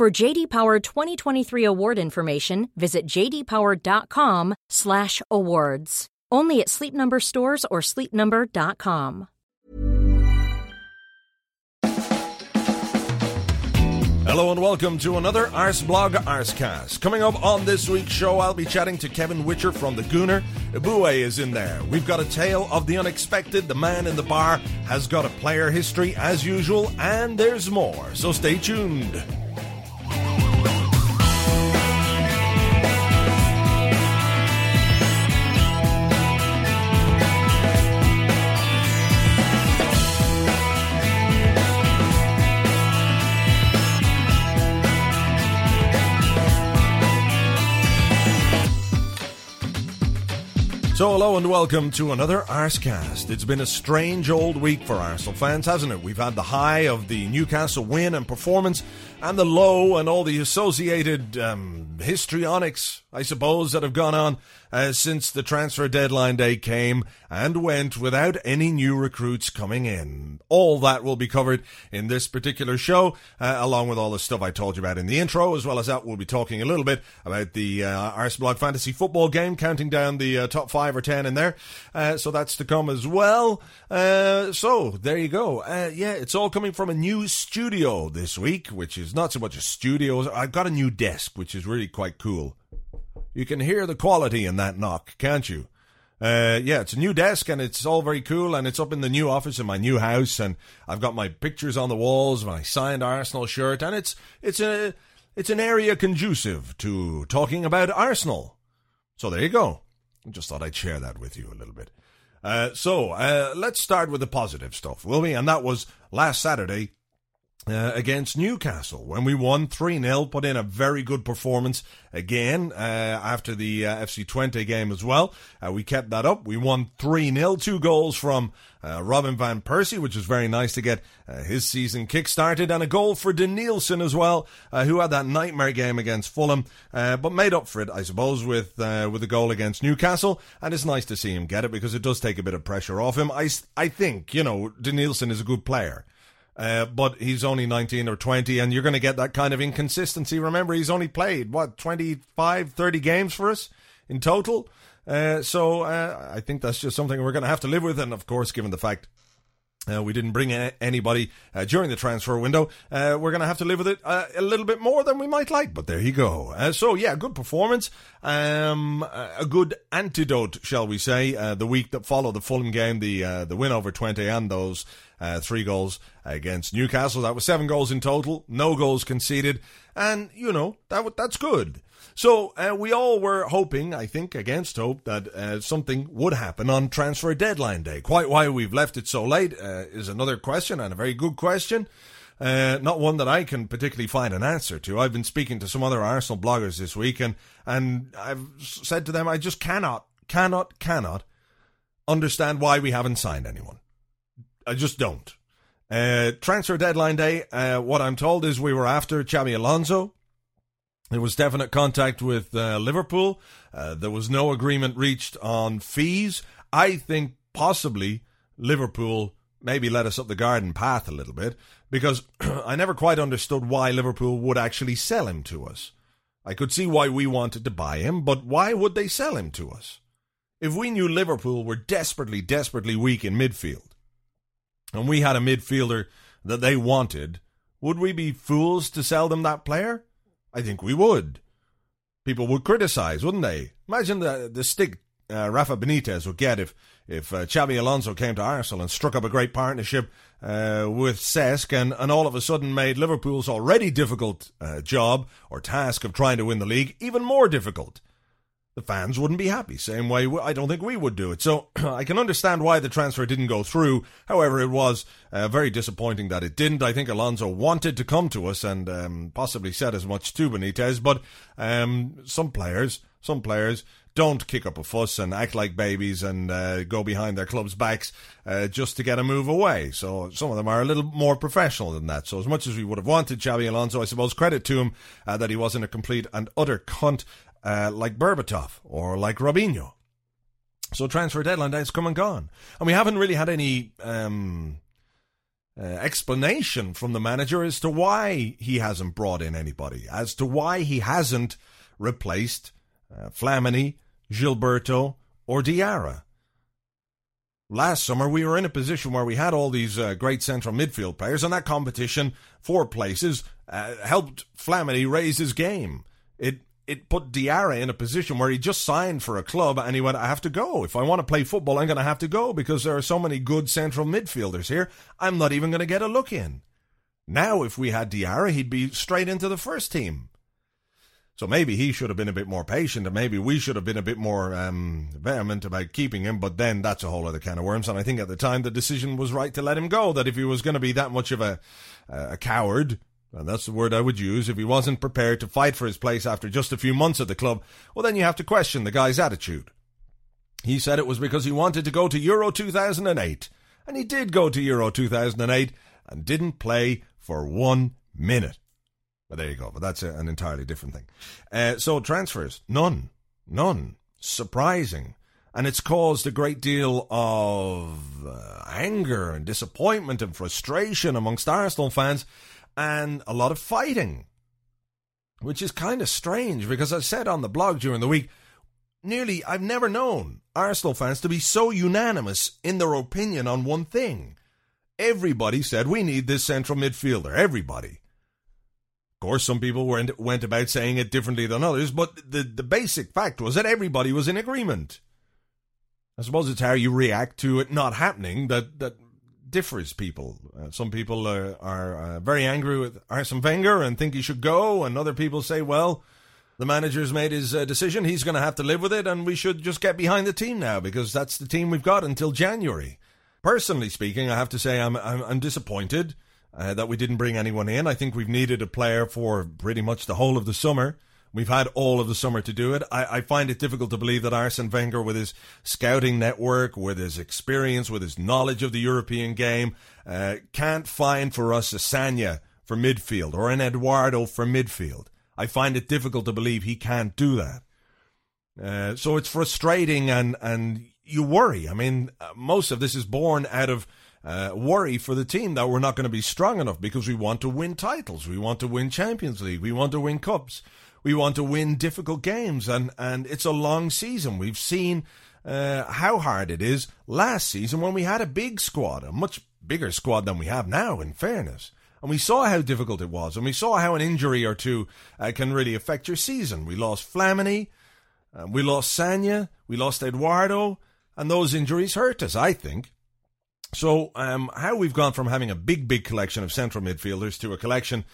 For JD Power 2023 award information, visit jdpower.com/awards. Only at Sleep Number stores or sleepnumber.com. Hello and welcome to another Arseblog Arsecast. Coming up on this week's show, I'll be chatting to Kevin Whitcher from the Gooner. Ibue is in there. We've got a tale of the unexpected. The man in the bar has got a player history as usual, and there's more. So stay tuned. So, hello and welcome to another Arsecast. It's been a strange old week for Arsenal fans, hasn't it? We've had the high of the Newcastle win and performance, and the low and all the associated um, histrionics, I suppose, that have gone on uh, since the transfer deadline day came and went without any new recruits coming in. All that will be covered in this particular show, uh, along with all the stuff I told you about in the intro, as well as that we'll be talking a little bit about the uh, Arseblog Fantasy Football game, counting down the uh, top five or ten in there. Uh, so that's to come as well. Uh, so there you go. Uh, yeah, it's all coming from a new studio this week, which is not so much a studio. I've got a new desk, which is really quite cool. You can hear the quality in that knock, can't you? Uh, yeah, it's a new desk and it's all very cool and it's up in the new office in my new house and I've got my pictures on the walls, my signed Arsenal shirt and it's it's a it's an area conducive to talking about Arsenal. So there you go. I just thought I'd share that with you a little bit. Uh, so uh, let's start with the positive stuff, will we? And that was last Saturday uh, against Newcastle when we won 3 0, put in a very good performance again uh, after the uh, FC Twente game as well. Uh, we kept that up. We won 3 0, two goals from uh, Robin Van Persie, which was very nice to get uh, his season kick started, and a goal for Denilson as well, who had that nightmare game against Fulham, but made up for it, I suppose, with with a goal against Newcastle. And it's nice to see him get it because it does take a bit of pressure off him. I, I think, you know, Denilson is a good player. Uh, but he's only 19 or 20, and you're going to get that kind of inconsistency. Remember, he's only played, what, 25, 30 games for us in total? Uh, so uh, I think that's just something we're going to have to live with. And of course, given the fact uh, we didn't bring anybody uh, during the transfer window. Uh, we're going to have to live with it uh, a little bit more than we might like, but there you go. Uh, so, yeah, good performance. Um, a good antidote, shall we say, the week that followed the Fulham game, the the win over Twente and those three goals against Newcastle. That was seven goals in total, no goals conceded, and, you know, that that's good. So uh, we all were hoping, I think, against hope, that uh, something would happen on transfer deadline day. Quite why we've left it so late uh, is another question, and a very good question. Uh, not one that I can particularly find an answer to. I've been speaking to some other Arsenal bloggers this week, and and I've said to them, I just cannot, cannot, cannot understand why we haven't signed anyone. I just don't. Uh, transfer deadline day. Uh, what I'm told is we were after Xabi Alonso. There was definite contact with uh, Liverpool. Uh, there was no agreement reached on fees. I think possibly Liverpool maybe led us up the garden path a little bit because I never quite understood why Liverpool would actually sell him to us. I could see why we wanted to buy him, but why would they sell him to us? If we knew Liverpool were desperately, desperately weak in midfield, and we had a midfielder that they wanted, would we be fools to sell them that player? I think we would. People would criticize, wouldn't they? Imagine the the stick uh, Rafa Benitez would get if if uh, Alonso came to Arsenal and struck up a great partnership uh, with Cesc and, and all of a sudden made Liverpool's already difficult uh, job or task of trying to win the league even more difficult. The fans wouldn't be happy. Same way I don't think we would do it. So I can understand why the transfer didn't go through. However, it was uh, very disappointing that it didn't. I think Alonso wanted to come to us and um, possibly said as much to Benitez, but um, some players, some players don't kick up a fuss and act like babies and uh, go behind their club's backs uh, just to get a move away. So some of them are a little more professional than that. So as much as we would have wanted Xabi Alonso, I suppose credit to him uh, that he wasn't a complete and utter cunt uh, like Berbatov or like Robinho. So transfer deadline day's come and gone, and we haven't really had any um, uh, explanation from the manager as to why he hasn't brought in anybody, as to why he hasn't replaced uh, Flamini, Gilberto, or Diarra. Last summer, we were in a position where we had all these uh, great central midfield players, and that competition for places uh, helped Flamini raise his game. It it put Diarra in a position where he just signed for a club and he went, I have to go. If I want to play football, I'm going to have to go because there are so many good central midfielders here. I'm not even going to get a look in. Now, if we had Diarra, he'd be straight into the first team. So maybe he should have been a bit more patient, and maybe we should have been a bit more um, vehement about keeping him. But then that's a whole other can of worms. And I think at the time the decision was right to let him go. That if he was going to be that much of a a coward, and that's the word I would use, if he wasn't prepared to fight for his place after just a few months at the club, well, then you have to question the guy's attitude. He said it was because he wanted to go to Euro 2008, and he did go to Euro 2008 and didn't play for one minute. But there you go. But that's a, an entirely different thing. Uh, so transfers, none, none. Surprising. And it's caused a great deal of uh, anger and disappointment and frustration amongst Arsenal fans and a lot of fighting, which is kind of strange because I said on the blog during the week, nearly I've never known Arsenal fans to be so unanimous in their opinion on one thing. Everybody said we need this central midfielder. Everybody. Of course, some people went, went about saying it differently than others, but the, the basic fact was that everybody was in agreement. I suppose it's how you react to it not happening that, that differs people. Uh, some people uh, are uh, very angry with Arsene Wenger and think he should go, and other people say, well, the manager's made his uh, decision. He's going to have to live with it, and we should just get behind the team now because that's the team we've got until January. Personally speaking, I have to say I'm, I'm, I'm disappointed uh, that we didn't bring anyone in. I think we've needed a player for pretty much the whole of the summer. We've had all of the summer to do it. I, I, find it difficult to believe that Arsene Wenger, with his scouting network, with his experience, with his knowledge of the European game, uh, can't find for us a Sanya for midfield or an Eduardo for midfield. I find it difficult to believe he can't do that. Uh, so it's frustrating and, and you worry. I mean, uh, most of this is born out of uh, worry for the team that we're not going to be strong enough because we want to win titles, we want to win Champions League, we want to win cups, we want to win difficult games, and and it's a long season. We've seen uh, how hard it is last season when we had a big squad, a much bigger squad than we have now. In fairness. And we saw how difficult it was, and we saw how an injury or two uh, can really affect your season. We lost Flamini, uh, we lost Sanya, we lost Eduardo, and those injuries hurt us, I think. So, um, how we've gone from having a big, big collection of central midfielders to a collection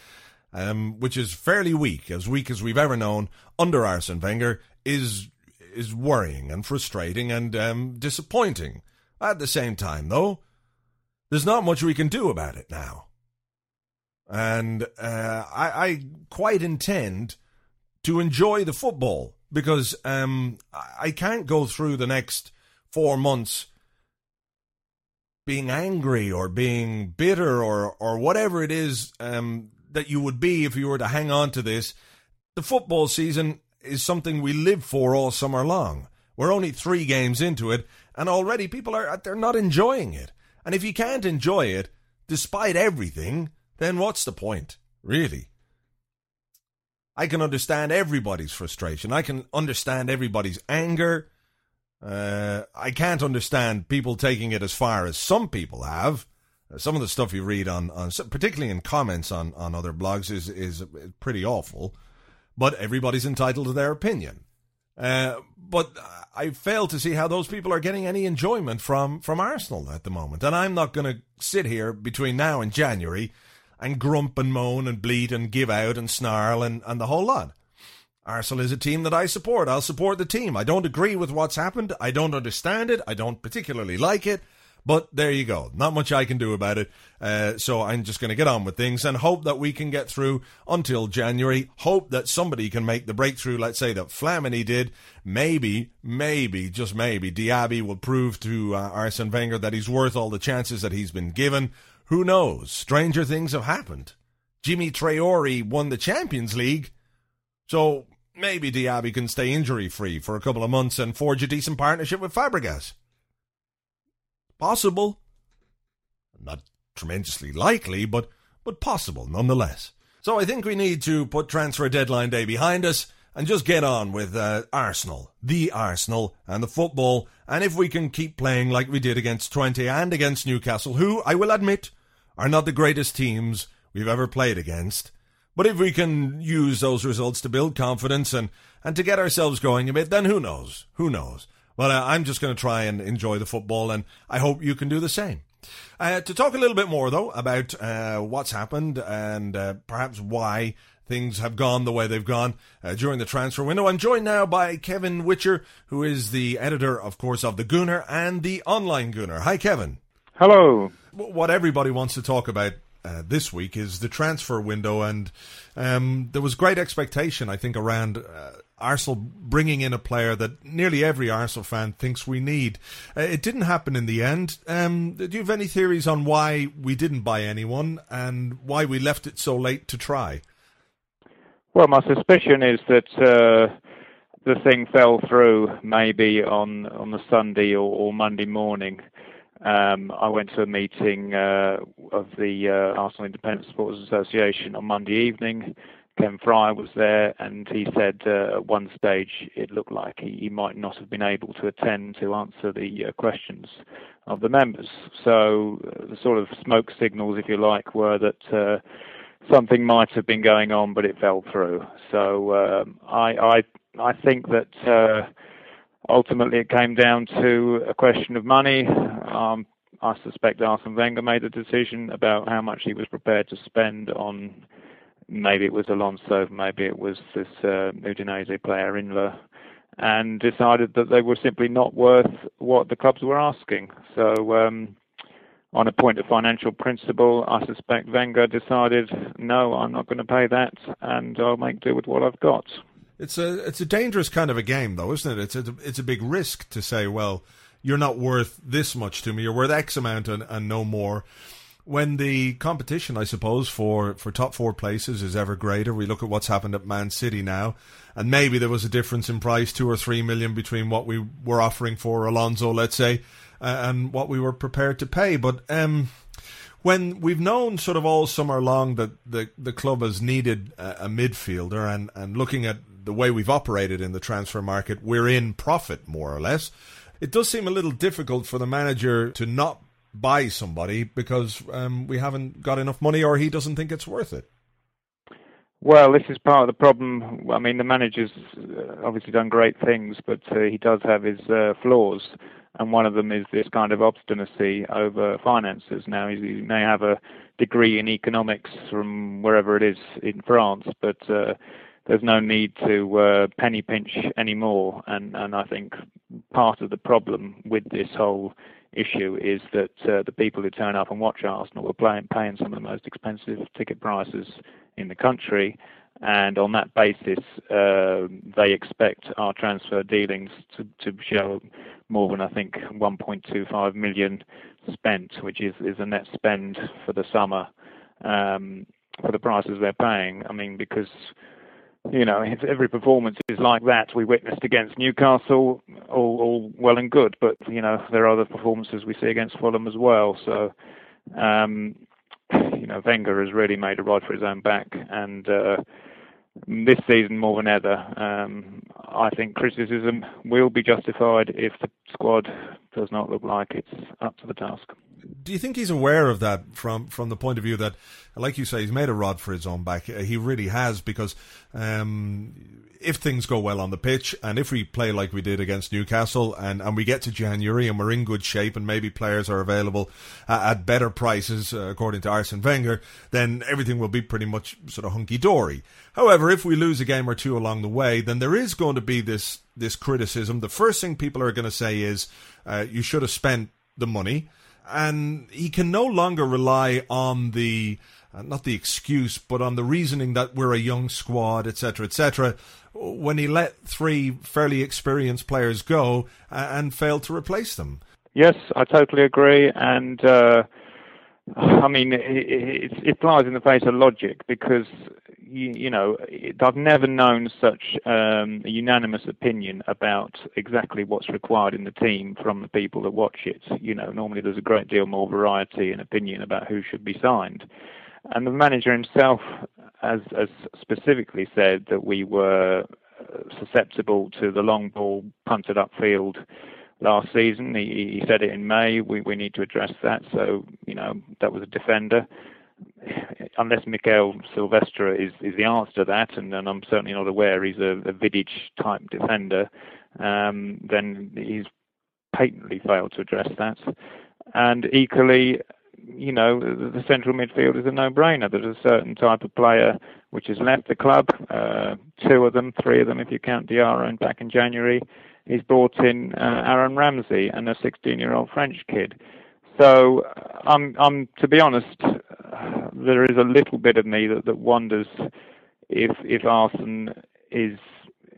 um, which is fairly weak, as weak as we've ever known under Arsene Wenger, is is worrying and frustrating and um, disappointing. At the same time, though, there's not much we can do about it now, and uh, I, I, quite intend to enjoy the football because um, I can't go through the next four months being angry or being bitter or or whatever it is um, that you would be if you were to hang on to this. The football season is something we live for all summer long. We're only three games into it, and already people are they're not enjoying it. And if you can't enjoy it, despite everything, then what's the point, really? I can understand everybody's frustration. I can understand everybody's anger. Uh, I can't understand people taking it as far as some people have. Uh, some of the stuff you read on, on particularly in comments on, on other blogs, is, is pretty awful. But everybody's entitled to their opinion. Uh, but I fail to see how those people are getting any enjoyment from, from Arsenal at the moment. And I'm not going to sit here between now and January and grump and moan and bleat and give out and snarl and, and the whole lot. Arsenal is a team that I support. I'll support the team. I don't agree with what's happened. I don't understand it. I don't particularly like it. But there you go. Not much I can do about it. Uh, so I'm just going to get on with things and hope that we can get through until January. Hope that somebody can make the breakthrough. Let's say that Flamini did. Maybe, maybe, just maybe, Diaby will prove to uh, Arsene Wenger that he's worth all the chances that he's been given. Who knows? Stranger things have happened. Djimi Traore won the Champions League. So maybe Diaby can stay injury free for a couple of months and forge a decent partnership with Fabregas. Possible. Not tremendously likely, but, but possible nonetheless. So I think we need to put transfer deadline day behind us and just get on with uh, Arsenal, the Arsenal, and the football. And if we can keep playing like we did against Twente and against Newcastle, who, I will admit, are not the greatest teams we've ever played against. But if we can use those results to build confidence and, and to get ourselves going a bit, then who knows? Who knows? Well, uh, I'm just going to try and enjoy the football, and I hope you can do the same. Uh, to talk a little bit more, though, about uh, what's happened and uh, perhaps why things have gone the way they've gone uh, during the transfer window, I'm joined now by Kevin Whitcher, who is the editor, of course, of the Gooner and the Online Gooner. Hi, Kevin. Hello. What everybody wants to talk about uh, this week is the transfer window, and um, there was great expectation, I think, around uh, Arsenal bringing in a player that nearly every Arsenal fan thinks we need. Uh, it didn't happen in the end. Um, do you have any theories on why we didn't buy anyone and why we left it so late to try? Well, my suspicion is that uh, the thing fell through maybe on on the Sunday or, or Monday morning. Um, I went to a meeting uh, of the uh, Arsenal Independent Supporters Association on Monday evening Ken Friar was there, and he said uh, at one stage it looked like he, he, might not have been able to attend to answer the uh, questions of the members. So uh, the sort of smoke signals, if you like, were that uh, something might have been going on, but it fell through. So um, I, I, I think that uh, ultimately it came down to a question of money. Um, I suspect Arsene Wenger made a decision about how much he was prepared to spend on maybe it was Alonso, maybe it was this uh, Udinese player Inler, and decided that they were simply not worth what the clubs were asking. So, um, on a point of financial principle, I suspect Wenger decided, no, I'm not going to pay that, and I'll make do with what I've got. It's a it's a dangerous kind of a game, though, isn't it? It's a it's a big risk to say, well, you're not worth this much to me. You're worth X amount and, and no more when the competition, I suppose, for, for top four places is ever greater, we look at what's happened at Man City now, and maybe there was a difference in price, two or three million between what we were offering for Alonso, let's say, and what we were prepared to pay. But um, when we've known sort of all summer long that the the club has needed a, a midfielder, and and looking at the way we've operated in the transfer market, we're in profit more or less. It does seem a little difficult for the manager to not buy somebody because um, we haven't got enough money or he doesn't think it's worth it. Well, this is part of the problem. I mean, the manager's uh, obviously done great things, but uh, he does have his uh, flaws, and one of them is this kind of obstinacy over finances. Now, he may have a degree in economics from wherever it is in France, but uh, there's no need to uh, penny pinch anymore. And, and I think part of the problem with this whole issue is that uh, the people who turn up and watch Arsenal are playing, paying some of the most expensive ticket prices in the country, and on that basis, uh, they expect our transfer dealings to, to show more than I think 1.25 million spent, which is, is a net spend for the summer um, for the prices they're paying. I mean, because you know, if every performance is like that we witnessed against Newcastle, all, all well and good. But you know, there are other performances we see against Fulham as well. So, um, you know, Wenger has really made a ride for his own back, and uh, this season more than ever, um, I think criticism will be justified if the squad does not look like it's up to the task. Do you think he's aware of that from from the point of view that, like you say, he's made a rod for his own back? He really has because um, if things go well on the pitch and if we play like we did against Newcastle and, and we get to January and we're in good shape and maybe players are available uh, at better prices, uh, according to Arsene Wenger, then everything will be pretty much sort of hunky dory. However, if we lose a game or two along the way, then there is going to be this this criticism. The first thing people are going to say is uh, you should have spent the money, and he can no longer rely on the uh, not the excuse, but on the reasoning that we're a young squad, etc., etc when he let three fairly experienced players go uh, and failed to replace them. Yes, I totally agree, and uh, I mean it, it, it, flies in the face of logic because you, you know it, I've never known such um, a unanimous opinion about exactly what's required in the team from the people that watch it. You know, normally there's a great deal more variety and opinion about who should be signed. And the manager himself has, has specifically said that we were uh, susceptible to the long ball punted upfield last season. He, he said it in May. We, we need to address that. So, you know, that was a defender. Unless Mikael Silvestre is, is the answer to that, and, and I'm certainly not aware he's a, a Vidic type defender, um, then he's patently failed to address that. And equally, you know, the central midfield is a no-brainer. There's a certain type of player which has left the club. Uh, two of them, three of them, if you count Diarra and back in January, he's brought in uh, Aaron Ramsey and a 16-year-old French kid. So uh, I'm, I'm to be honest, there is a little bit of me that, that wonders if if Arsene is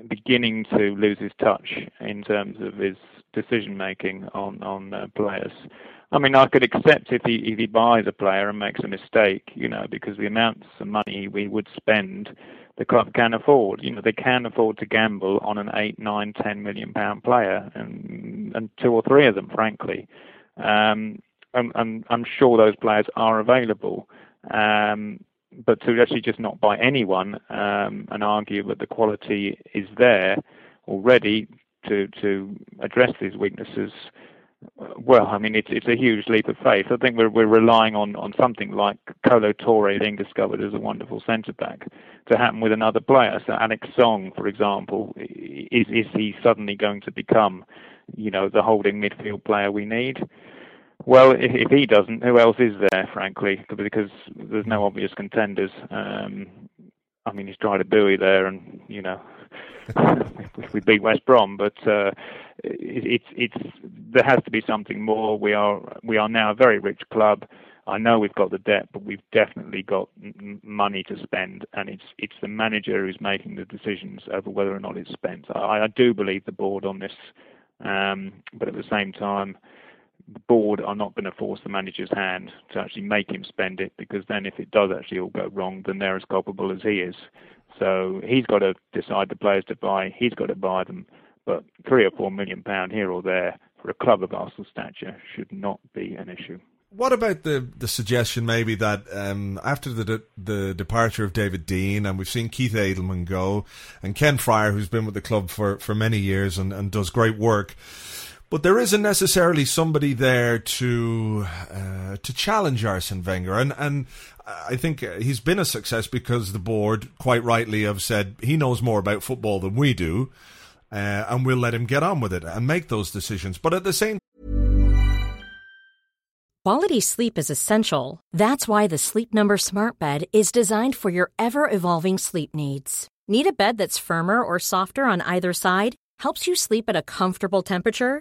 beginning to lose his touch in terms of his decision making on on uh, players. I mean, I could accept if he if he buys a player and makes a mistake, you know, because the amounts of money we would spend, the club can afford. You know, they can afford to gamble on an eight, nine, ten million pound player, and and two or three of them, frankly. Um, and I'm sure those players are available. Um, but to actually just not buy anyone um, and argue that the quality is there already to to address these weaknesses well, I mean, it's it's a huge leap of faith. I think we're we're relying on, on something like Kolo Touré being discovered as a wonderful centre back to happen with another player. So Alex Song, for example, is is he suddenly going to become, you know, the holding midfield player we need? Well, if, if he doesn't, who else is there? Frankly, because there's no obvious contenders. Um, I mean, he's tried Eboué there, and you know, we beat West Brom, but uh, it, it's it's there has to be something more. We are we are now a very rich club. I know we've got the debt, but we've definitely got money to spend, and it's it's the manager who's making the decisions over whether or not it's spent. I, I do believe the board on this, um, but at the same time, board are not going to force the manager's hand to actually make him spend it, because then if it does actually all go wrong, then they're as culpable as he is. So he's got to decide the players to buy. He's got to buy them. But three or four million pound here or there for a club of Arsenal stature should not be an issue. What about the, the suggestion maybe that um, after the de- the departure of David Dein and we've seen Keith Edelman go and Ken Friar who's been with the club for, for many years and, and does great work, but there isn't necessarily somebody there to uh, to challenge Arsene Wenger, and and I think he's been a success because the board, quite rightly, have said he knows more about football than we do, uh, and we'll let him get on with it and make those decisions. But at the same Quality sleep is essential. That's why the Sleep Number Smart Bed is designed for your ever evolving sleep needs. Need a bed that's firmer or softer on either side? Helps you sleep at a comfortable temperature?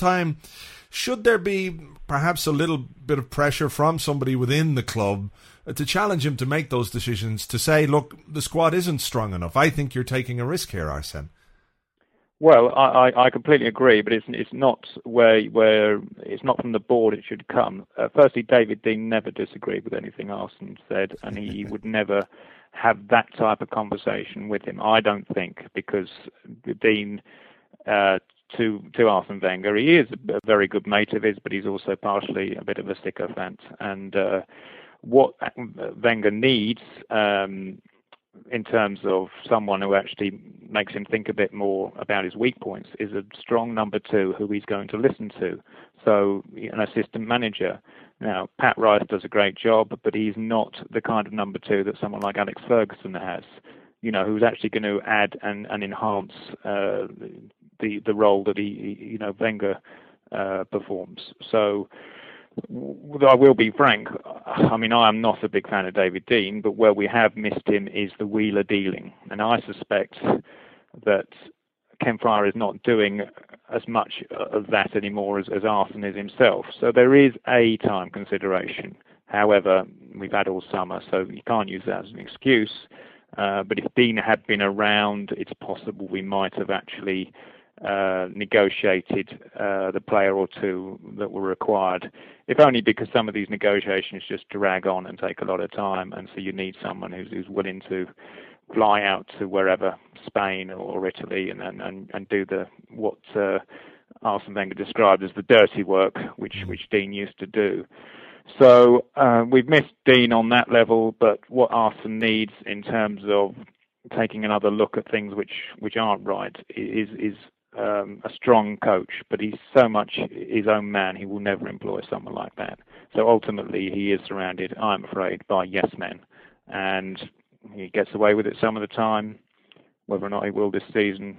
Time, should there be perhaps a little bit of pressure from somebody within the club uh, to challenge him to make those decisions to say, look, the squad isn't strong enough. I think you're taking a risk here, Arsene. Well, I, I completely agree, but it's it's not where where it's not from the board it should come. Uh, firstly, David Dein never disagreed with anything Arsene said, and he would never have that type of conversation with him. I don't think because Dein uh, to to Arsene Wenger. He is a very good mate of his, but he's also partially a bit of a sycophant. And uh, what Wenger needs um, in terms of someone who actually makes him think a bit more about his weak points is a strong number two who he's going to listen to. So an assistant manager. Now Pat Rice does a great job, but he's not the kind of number two that someone like Alex Ferguson has you know, who's actually going to add and, and enhance uh, the the role that he, you know, Wenger uh, performs. So I will be frank. I mean, I am not a big fan of David Dein, but where we have missed him is the wheeler dealing, and I suspect that Ken Friar is not doing as much of that anymore as, as is himself. So there is a time consideration. However, we've had all summer, so you can't use that as an excuse. Uh, but if Dein had been around, it's possible we might have actually uh, negotiated uh, the player or two that were required, if only because some of these negotiations just drag on and take a lot of time, and so you need someone who's, who's willing to fly out to wherever Spain or Italy and and, and do the what uh, Arsene Wenger described as the dirty work, which mm. which Dein used to do. So uh, we've missed Dein on that level, but what Arsene needs in terms of taking another look at things which which aren't right is is um, a strong coach, but he's so much his own man, he will never employ someone like that. So ultimately, he is surrounded, I'm afraid, by yes men, and he gets away with it some of the time. Whether or not he will this season,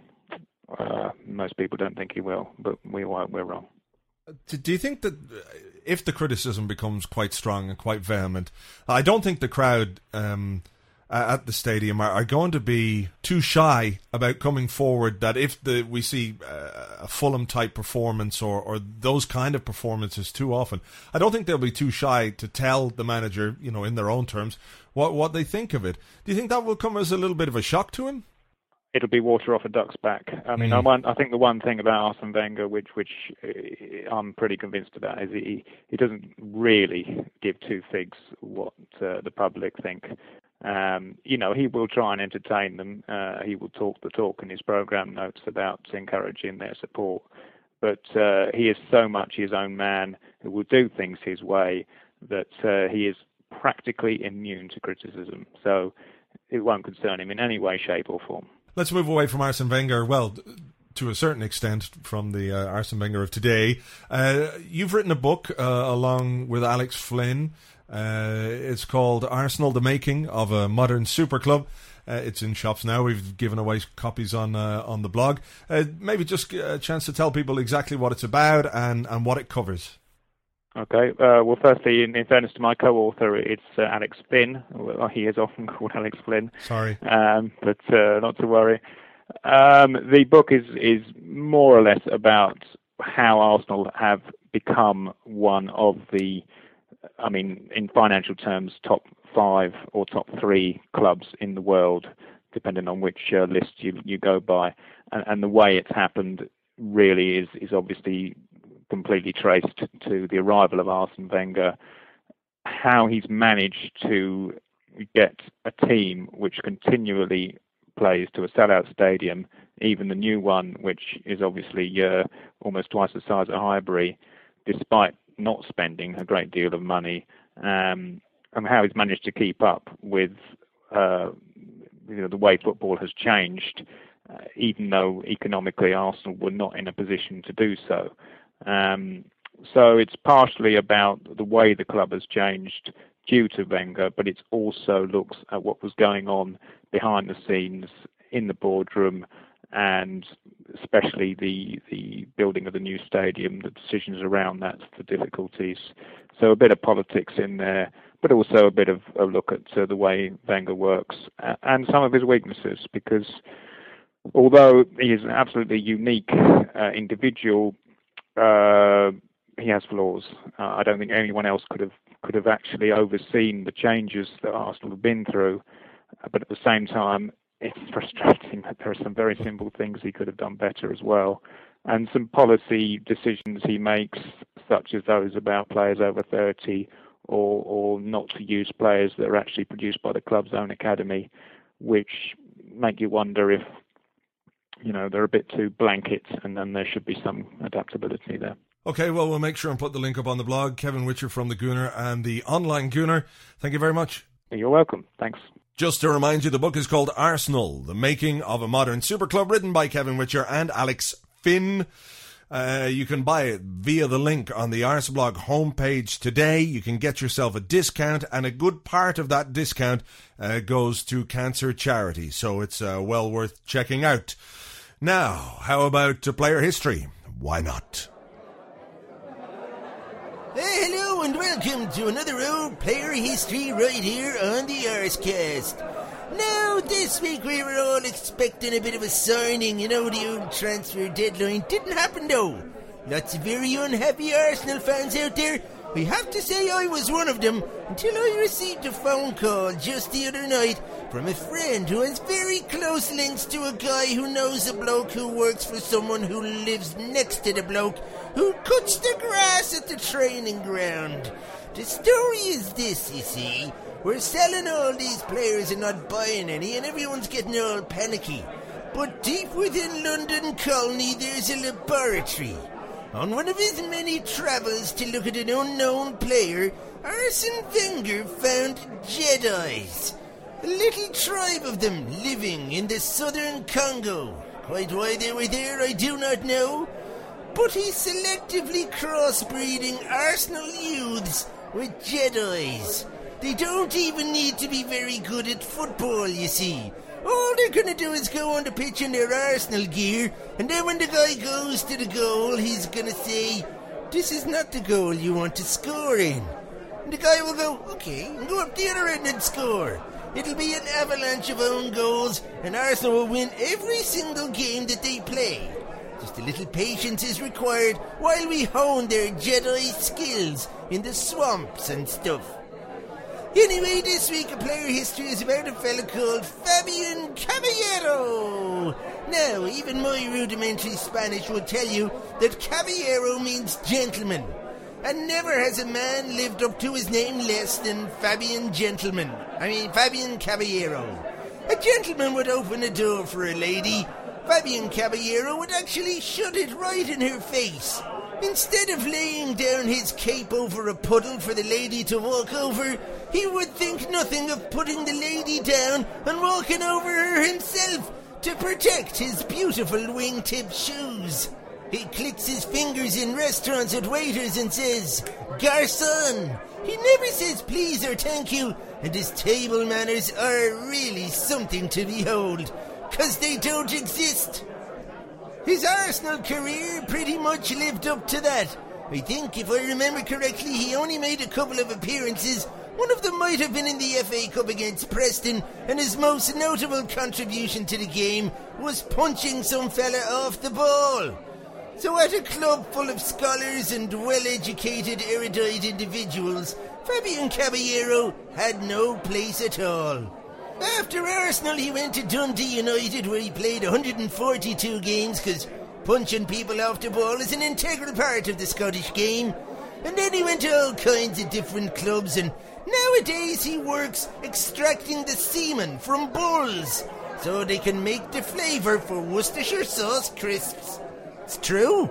uh, most people don't think he will, but we we're wrong. Do you think that if the criticism becomes quite strong and quite vehement, I don't think the crowd um, at the stadium are, are, going to be too shy about coming forward. That if the we see uh, a Fulham type performance or or those kind of performances too often, I don't think they'll be too shy to tell the manager, you know, in their own terms, what what they think of it. Do you think that will come as a little bit of a shock to him? It'll be water off a duck's back. I mean, mm. I, want, I think the one thing about Arsene Wenger, which which uh, I'm pretty convinced about, is he he doesn't really give two figs what uh, the public think. Um, you know, he will try and entertain them. Uh, he will talk the talk in his program notes about encouraging their support. But uh, he is so much his own man who will do things his way that uh, he is practically immune to criticism. So it won't concern him in any way, shape, or form. Let's move away from Arsene Wenger. Well, to a certain extent, from the uh, Arsene Wenger of today. Uh, you've written a book uh, along with Alex Flynn. Uh, it's called Arsenal: The Making of a Modern Super Club. Uh, it's in shops now. We've given away copies on uh, on the blog. maybe just a chance to tell people exactly what it's about and, and what it covers. Okay. Uh, well, firstly, in, in, fairness to my co-author, it's uh, Alex Fynn. Well, he is often called Alex Flynn. Sorry. Um, but uh, not to worry. Um, the book is is more or less about how Arsenal have become one of the, I mean, in financial terms, top five or top three clubs in the world, depending on which uh, list you you go by, and, and the way it's happened really is is obviously completely traced to the arrival of Arsene Wenger. How he's managed to get a team which continually plays to a sellout stadium, even the new one, which is obviously uh, almost twice the size of Highbury, despite not spending a great deal of money, um, and how he's managed to keep up with uh, you know, the way football has changed uh, even though economically Arsenal were not in a position to do so. Um, so it's partially about the way the club has changed due to Wenger, but it also looks at what was going on behind the scenes in the boardroom and especially the the building of the new stadium, the decisions around that, the difficulties. So a bit of politics in there, but also a bit of a look at uh, the way Wenger works and some of his weaknesses, because although he is an absolutely unique uh, individual, uh, he has flaws. Uh, I don't think anyone else could have could have actually overseen the changes that Arsenal have been through. Uh, but at the same time, it's frustrating that there are some very simple things he could have done better as well, and some policy decisions he makes, such as those about players over 30, or or not to use players that are actually produced by the club's own academy, which make you wonder if you know they're a bit too blanket, and then there should be some adaptability there. Okay, well, we'll make sure and put the link up on the blog. Kevin Whitcher from the Gooner and the online Gooner. Thank you very much. You're welcome. Thanks. Just to remind you, the book is called Arsenal, The Making of a Modern Super Club, written by Kevin Whitcher and Alex Fynn. Uh, you can buy it via the link on the Arseblog homepage today. You can get yourself a discount, and a good part of that discount uh, goes to cancer charity, so it's uh, well worth checking out. Now, how about player history? Why not? Hey, hello and welcome to another old player history right here on the Arsecast. Now, this week we were all expecting a bit of a signing, you know, the old transfer deadline didn't happen though. Lots of very unhappy Arsenal fans out there. We have to say I was one of them until I received a phone call just the other night from a friend who has very close links to a guy who knows a bloke who works for someone who lives next to the bloke who cuts the grass at the training ground. The story is this, you see. We're selling all these players and not buying any, and everyone's getting all panicky. But deep within London Colney, there's a laboratory. On one of his many travels to look at an unknown player, Arsene Wenger found Jedi's. A little tribe of them living in the southern Congo. Quite why they were there, I do not know but he's selectively crossbreeding Arsenal youths with Jedi's. They don't even need to be very good at football, you see. All they're gonna do is go on the pitch in their Arsenal gear, and then when the guy goes to the goal, he's gonna say, This is not the goal you want to score in. And the guy will go, Okay, go up the other end and score. It'll be an avalanche of own goals, and Arsenal will win every single game that they play. Just a little patience is required while we hone their Jedi skills in the swamps and stuff. Anyway, this week a player history is about a fella called Fabian Caballero. Now, even my rudimentary Spanish will tell you that Caballero means gentleman. And never has a man lived up to his name less than Fabian Gentleman. I mean, Fabian Caballero. A gentleman would open a door for a lady, Fabian Caballero would actually shut it right in her face. Instead of laying down his cape over a puddle for the lady to walk over, he would think nothing of putting the lady down and walking over her himself to protect his beautiful wingtip shoes. He clicks his fingers in restaurants at waiters and says, Garçon. He never says please or thank you, and his table manners are really something to behold because they don't exist. His Arsenal career pretty much lived up to that. I think, if I remember correctly, he only made a couple of appearances. One of them might have been in the FA Cup against Preston, and his most notable contribution to the game was punching some fella off the ball. So, at a club full of scholars and well educated, erudite individuals, Fabian Caballero had no place at all. After Arsenal, he went to Dundee United, where he played 142 games because punching people off the ball is an integral part of the Scottish game. And then he went to all kinds of different clubs, and nowadays he works extracting the semen from bulls so they can make the flavour for Worcestershire sauce crisps. It's true.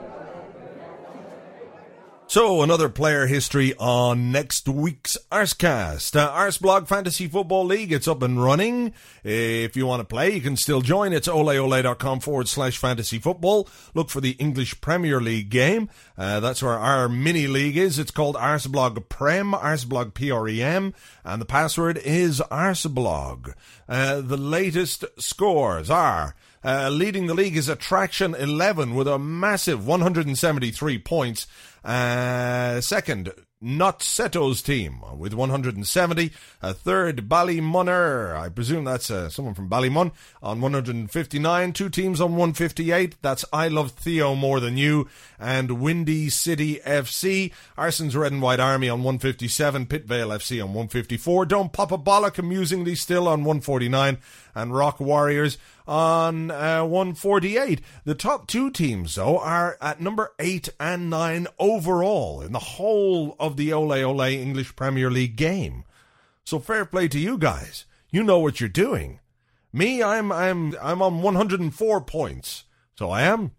So, another player history on next week's Arsecast. Uh, Arseblog Fantasy Football League, it's up and running. If you want to play, you can still join. It's oleole.com forward slash fantasy football. Look for the English Premier League game. Uh, that's where our mini league is. It's called Arseblog Prem, Arseblog P-R-E-M, and the password is Arseblog. Uh, the latest scores are uh, leading the league is Attraction 11 with a massive 173 points. Uh, second, Not Seto's team with 170. A third, Ballymunner. I presume that's uh, someone from Ballymun on 159. Two teams on 158. That's I Love Theo More Than You and Windy City FC. Arson's Red and White Army on 157. Pitvale FC on 154. Don't Pop a Bollock amusingly still on 149. And Rock Warriors on uh, 148. The top two teams, though, are at number 8 and 9 overall in the whole of the Ole Ole English Premier League game. So fair play to you guys. You know what you're doing. Me, I'm I'm I'm on 104 points. So I am.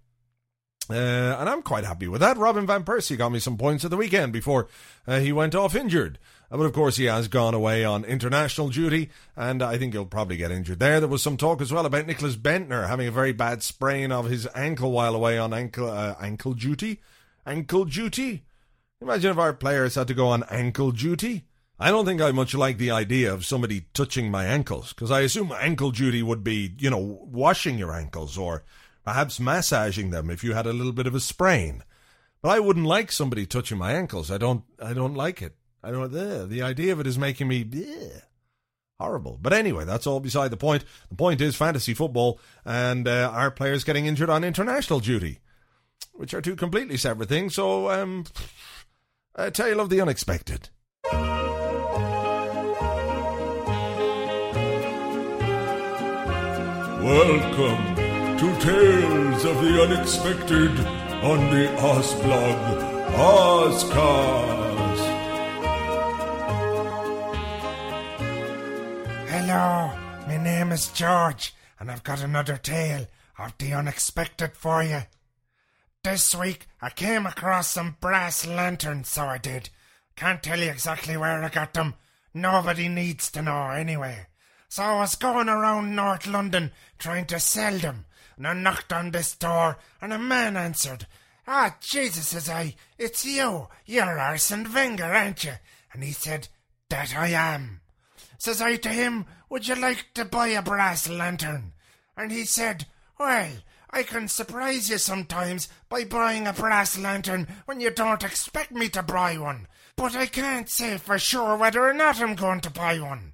Uh, and I'm quite happy with that. Robin Van Persie got me some points at the weekend before uh, he went off injured. Uh, but of course, he has gone away on international duty, and I think he'll probably get injured there. There was some talk as well about Nicklas Bendtner having a very bad sprain of his ankle while away on ankle uh, ankle duty. Ankle duty. Imagine if our players had to go on ankle duty. I don't think I much like the idea of somebody touching my ankles, because I assume ankle duty would be, you know, washing your ankles or perhaps massaging them if you had a little bit of a sprain. But I wouldn't like somebody touching my ankles. I don't. I don't like it. I don't. Uh, the idea of it is making me uh, horrible. But anyway, that's all beside the point. The point is fantasy football and uh, our players getting injured on international duty, which are two completely separate things. So, um, a tale of the unexpected. Welcome to Tales of the Unexpected on the Arseblog Arsecast. Hello, my name is George, and I've got another tale of the unexpected for you. This week I came across some brass lanterns, so I did. Can't tell you exactly where I got them. Nobody needs to know anyway. So I was going around North London trying to sell them, and I knocked on this door, and a man answered. Ah, Jesus, says I, it's you. You're Arsene Wenger, aren't you? And he said, That I am. Says I to him, Would you like to buy a brass lantern? And he said, Well, I can surprise you sometimes by buying a brass lantern when you don't expect me to buy one. But I can't say for sure whether or not I'm going to buy one.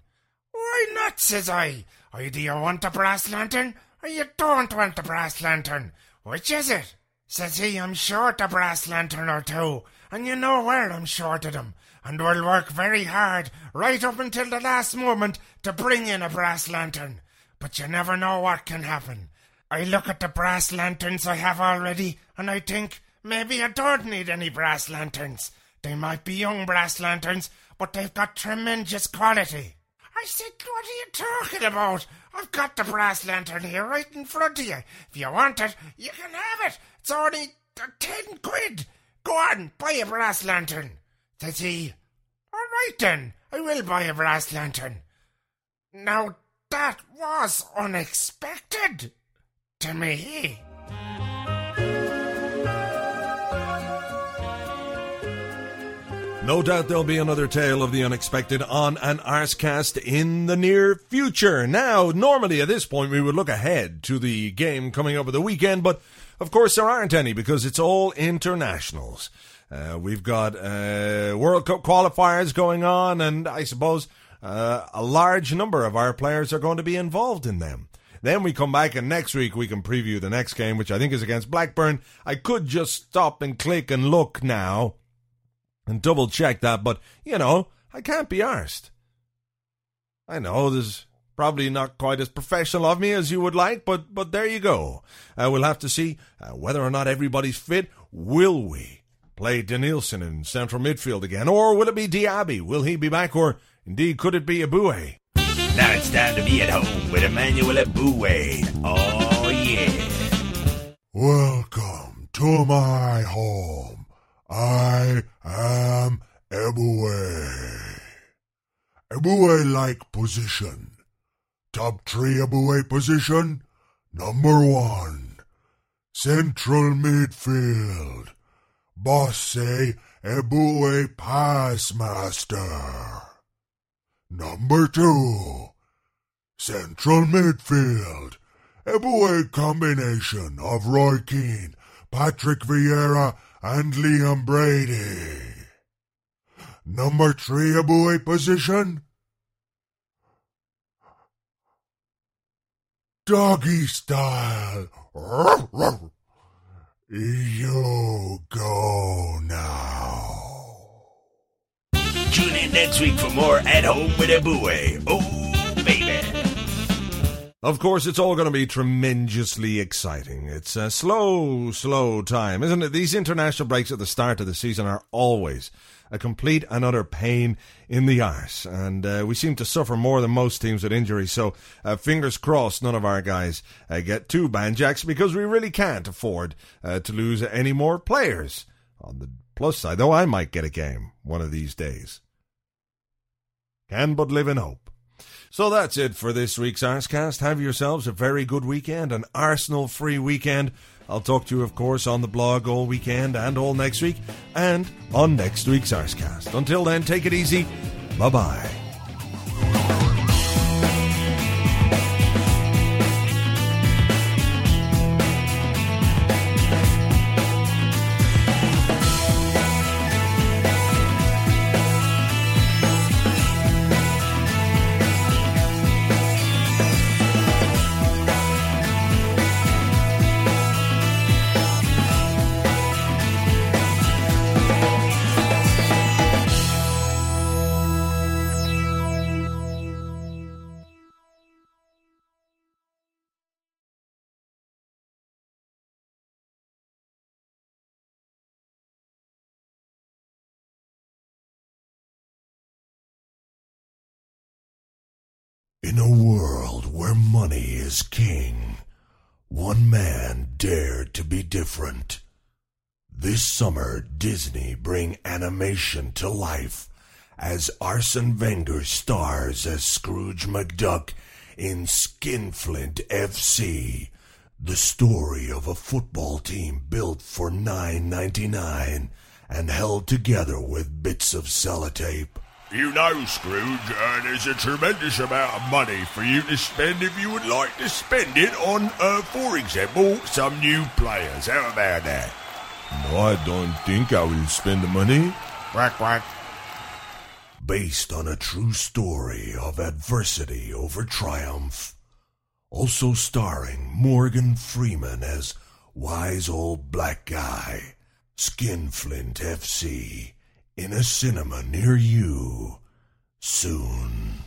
Why not, says I. Oh, Either you want a brass lantern or you don't want a brass lantern. Which is it? Says he, I'm short a brass lantern or two, and you know where I'm short of them, and we'll work very hard right up until the last moment to bring in a brass lantern. But you never know what can happen. I look at the brass lanterns I have already, and I think maybe I don't need any brass lanterns. They might be young brass lanterns, but they've got tremendous quality. I said, What are you talking about? I've got the brass lantern here right in front of you. If you want it, you can have it. It's only ten quid. Go on, buy a brass lantern. Says he. All right then, I will buy a brass lantern. Now that was unexpected to me. No doubt there'll be another tale of the unexpected on an Arsecast in the near future. Now, normally at this point we would look ahead to the game coming over the weekend, but of course there aren't any because it's all internationals. Uh, we've got uh, World Cup qualifiers going on, and I suppose uh, a large number of our players are going to be involved in them. Then we come back, and next week we can preview the next game, which I think is against Blackburn. I could just stop and click and look now and double check that, but you know, I can't be arsed. I know there's probably not quite as professional of me as you would like, but but there you go. Uh, we'll have to see uh, whether or not everybody's fit. Will we play Denilson in central midfield again, or will it be Diaby? Will he be back, or indeed could it be Eboué? Now it's time to be at home with Emmanuel Eboué. Oh yeah. Welcome to my home. I am Eboué. Eboué like position. Top three Eboué position. Number one. Central midfield. Boss say Eboué pass master. Number two. Central midfield. Eboué combination of Roy Keane, Patrick Vieira, and Liam Brady. Number three Eboué position. Doggy style. You go now. Tune in next week for more At Home with Eboué. Oh. Of course, it's all going to be tremendously exciting. It's a slow, slow time, isn't it? These international breaks at the start of the season are always a complete and utter pain in the arse. And uh, we seem to suffer more than most teams with injuries. So uh, fingers crossed none of our guys uh, get two banjacks because we really can't afford uh, to lose any more players. On the plus side, though, I might get a game one of these days. Can but live in hope. So that's it for this week's Arsecast. Have yourselves a very good weekend, an Arsenal free weekend. I'll talk to you, of course, on the blog all weekend and all next week, and on next week's Arsecast. Until then, take it easy. Bye bye. In a world where money is king, one man dared to be different. This summer, Disney bring animation to life as Arsene Wenger stars as Scrooge McDuck in Skinflint FC, the story of a football team built for nine ninety nine and held together with bits of sellotape. You know, Scrooge, uh, there's a tremendous amount of money for you to spend if you would like to spend it on, uh, for example, some new players. How about that? No, I don't think I will spend the money. Quack, quack. Based on a true story of adversity over triumph. Also starring Morgan Freeman as wise old black guy. Skinflint FC. In a cinema near you. Soon.